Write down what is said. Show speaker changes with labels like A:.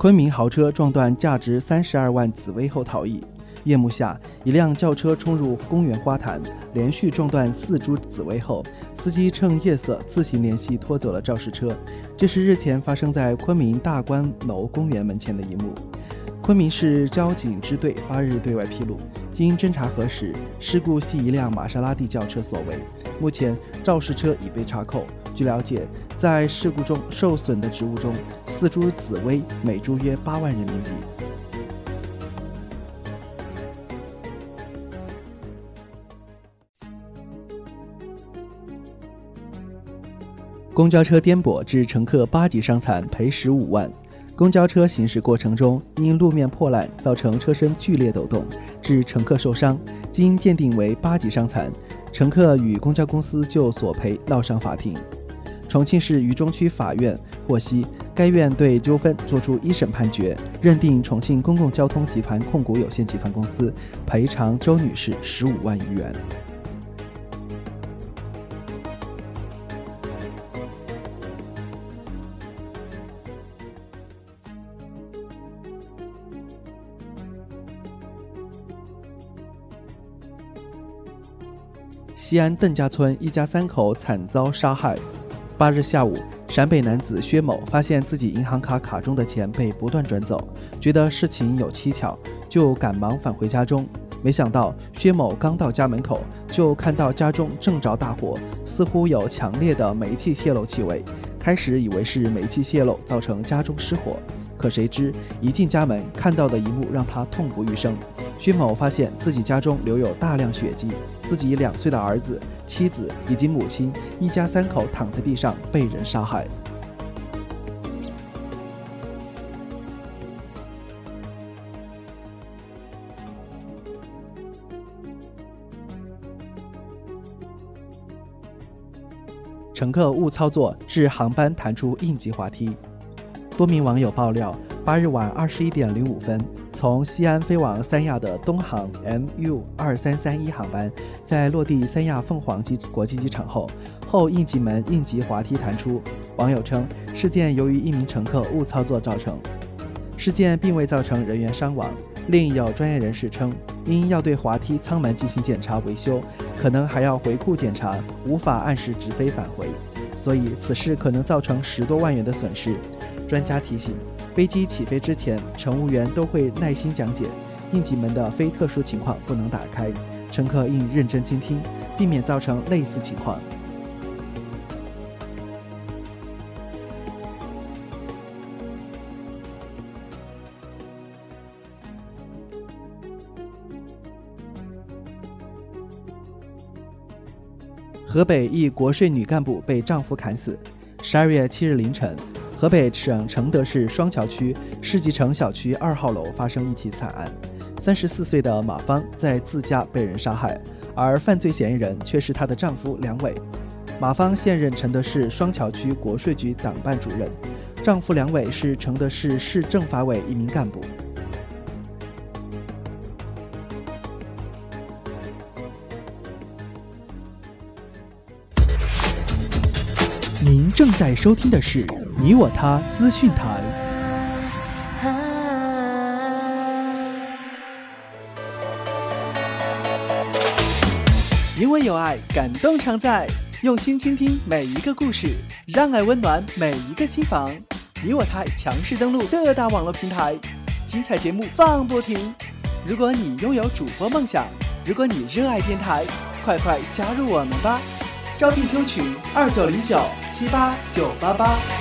A: 昆明豪车撞断价值三十二万紫薇后逃逸。夜幕下，一辆轿车冲入公园花坛，连续撞断四株紫薇后，司机趁夜色自行联系拖走了肇事车。这是日前发生在昆明大观楼公园门前的一幕。昆明市交警支队八日对外披露，经侦查核实，事故系一辆玛莎拉蒂轿车所为。目前肇事车已被查扣。据了解，在事故中受损的植物中，四株紫薇每株约八万人民币。公交车颠簸致乘客八级伤残，赔十五万。公交车行驶过程中，因路面破烂造成车身剧烈抖动，致乘客受伤，经鉴定为八级伤残，乘客与公交公司就索赔闹上法庭。重庆市渝中区法院获悉，该院对纠纷作出一审判决，认定重庆公共交通集团控股有限集团公司赔偿周女士十五万余元。西安邓家村一家三口惨遭杀害。八日下午，陕北男子薛某发现自己银行卡卡中的钱被不断转走，觉得事情有蹊跷，就赶忙返回家中。没想到，薛某刚到家门口，就看到家中正着大火，似乎有强烈的煤气泄漏气味。开始以为是煤气泄漏造成家中失火，可谁知一进家门，看到的一幕让他痛不欲生。薛某发现自己家中留有大量血迹，自己两岁的儿子、妻子以及母亲一家三口躺在地上被人杀害。乘客误操作致航班弹出应急滑梯，多名网友爆料，八日晚二十一点零五分。从西安飞往三亚的东航 MU 二三三一航班，在落地三亚凤凰机国际机场后，后应急门应急滑梯弹出。网友称，事件由于一名乘客误操作造成。事件并未造成人员伤亡。另有专业人士称，因要对滑梯舱门进行检查维修，可能还要回库检查，无法按时直飞返回，所以此事可能造成十多万元的损失。专家提醒。飞机起飞之前，乘务员都会耐心讲解，应急门的非特殊情况不能打开，乘客应认真倾听，避免造成类似情况。河北一国税女干部被丈夫砍死。十二月七日凌晨。河北省承德市双桥区世纪城小区二号楼发生一起惨案，三十四岁的马芳在自家被人杀害，而犯罪嫌疑人却是她的丈夫梁伟。马芳现任承德市双桥区国税局党办主任，丈夫梁伟是承德市市政法委一名干部。您正在收听的是。你我他资讯台，因为有爱，感动常在。用心倾听每一个故事，让爱温暖每一个心房。你我他强势登录各大网络平台，精彩节目放不停。如果你拥有主播梦想，如果你热爱电台，快快加入我们吧！招聘 Q 群：二九零九七八九八八。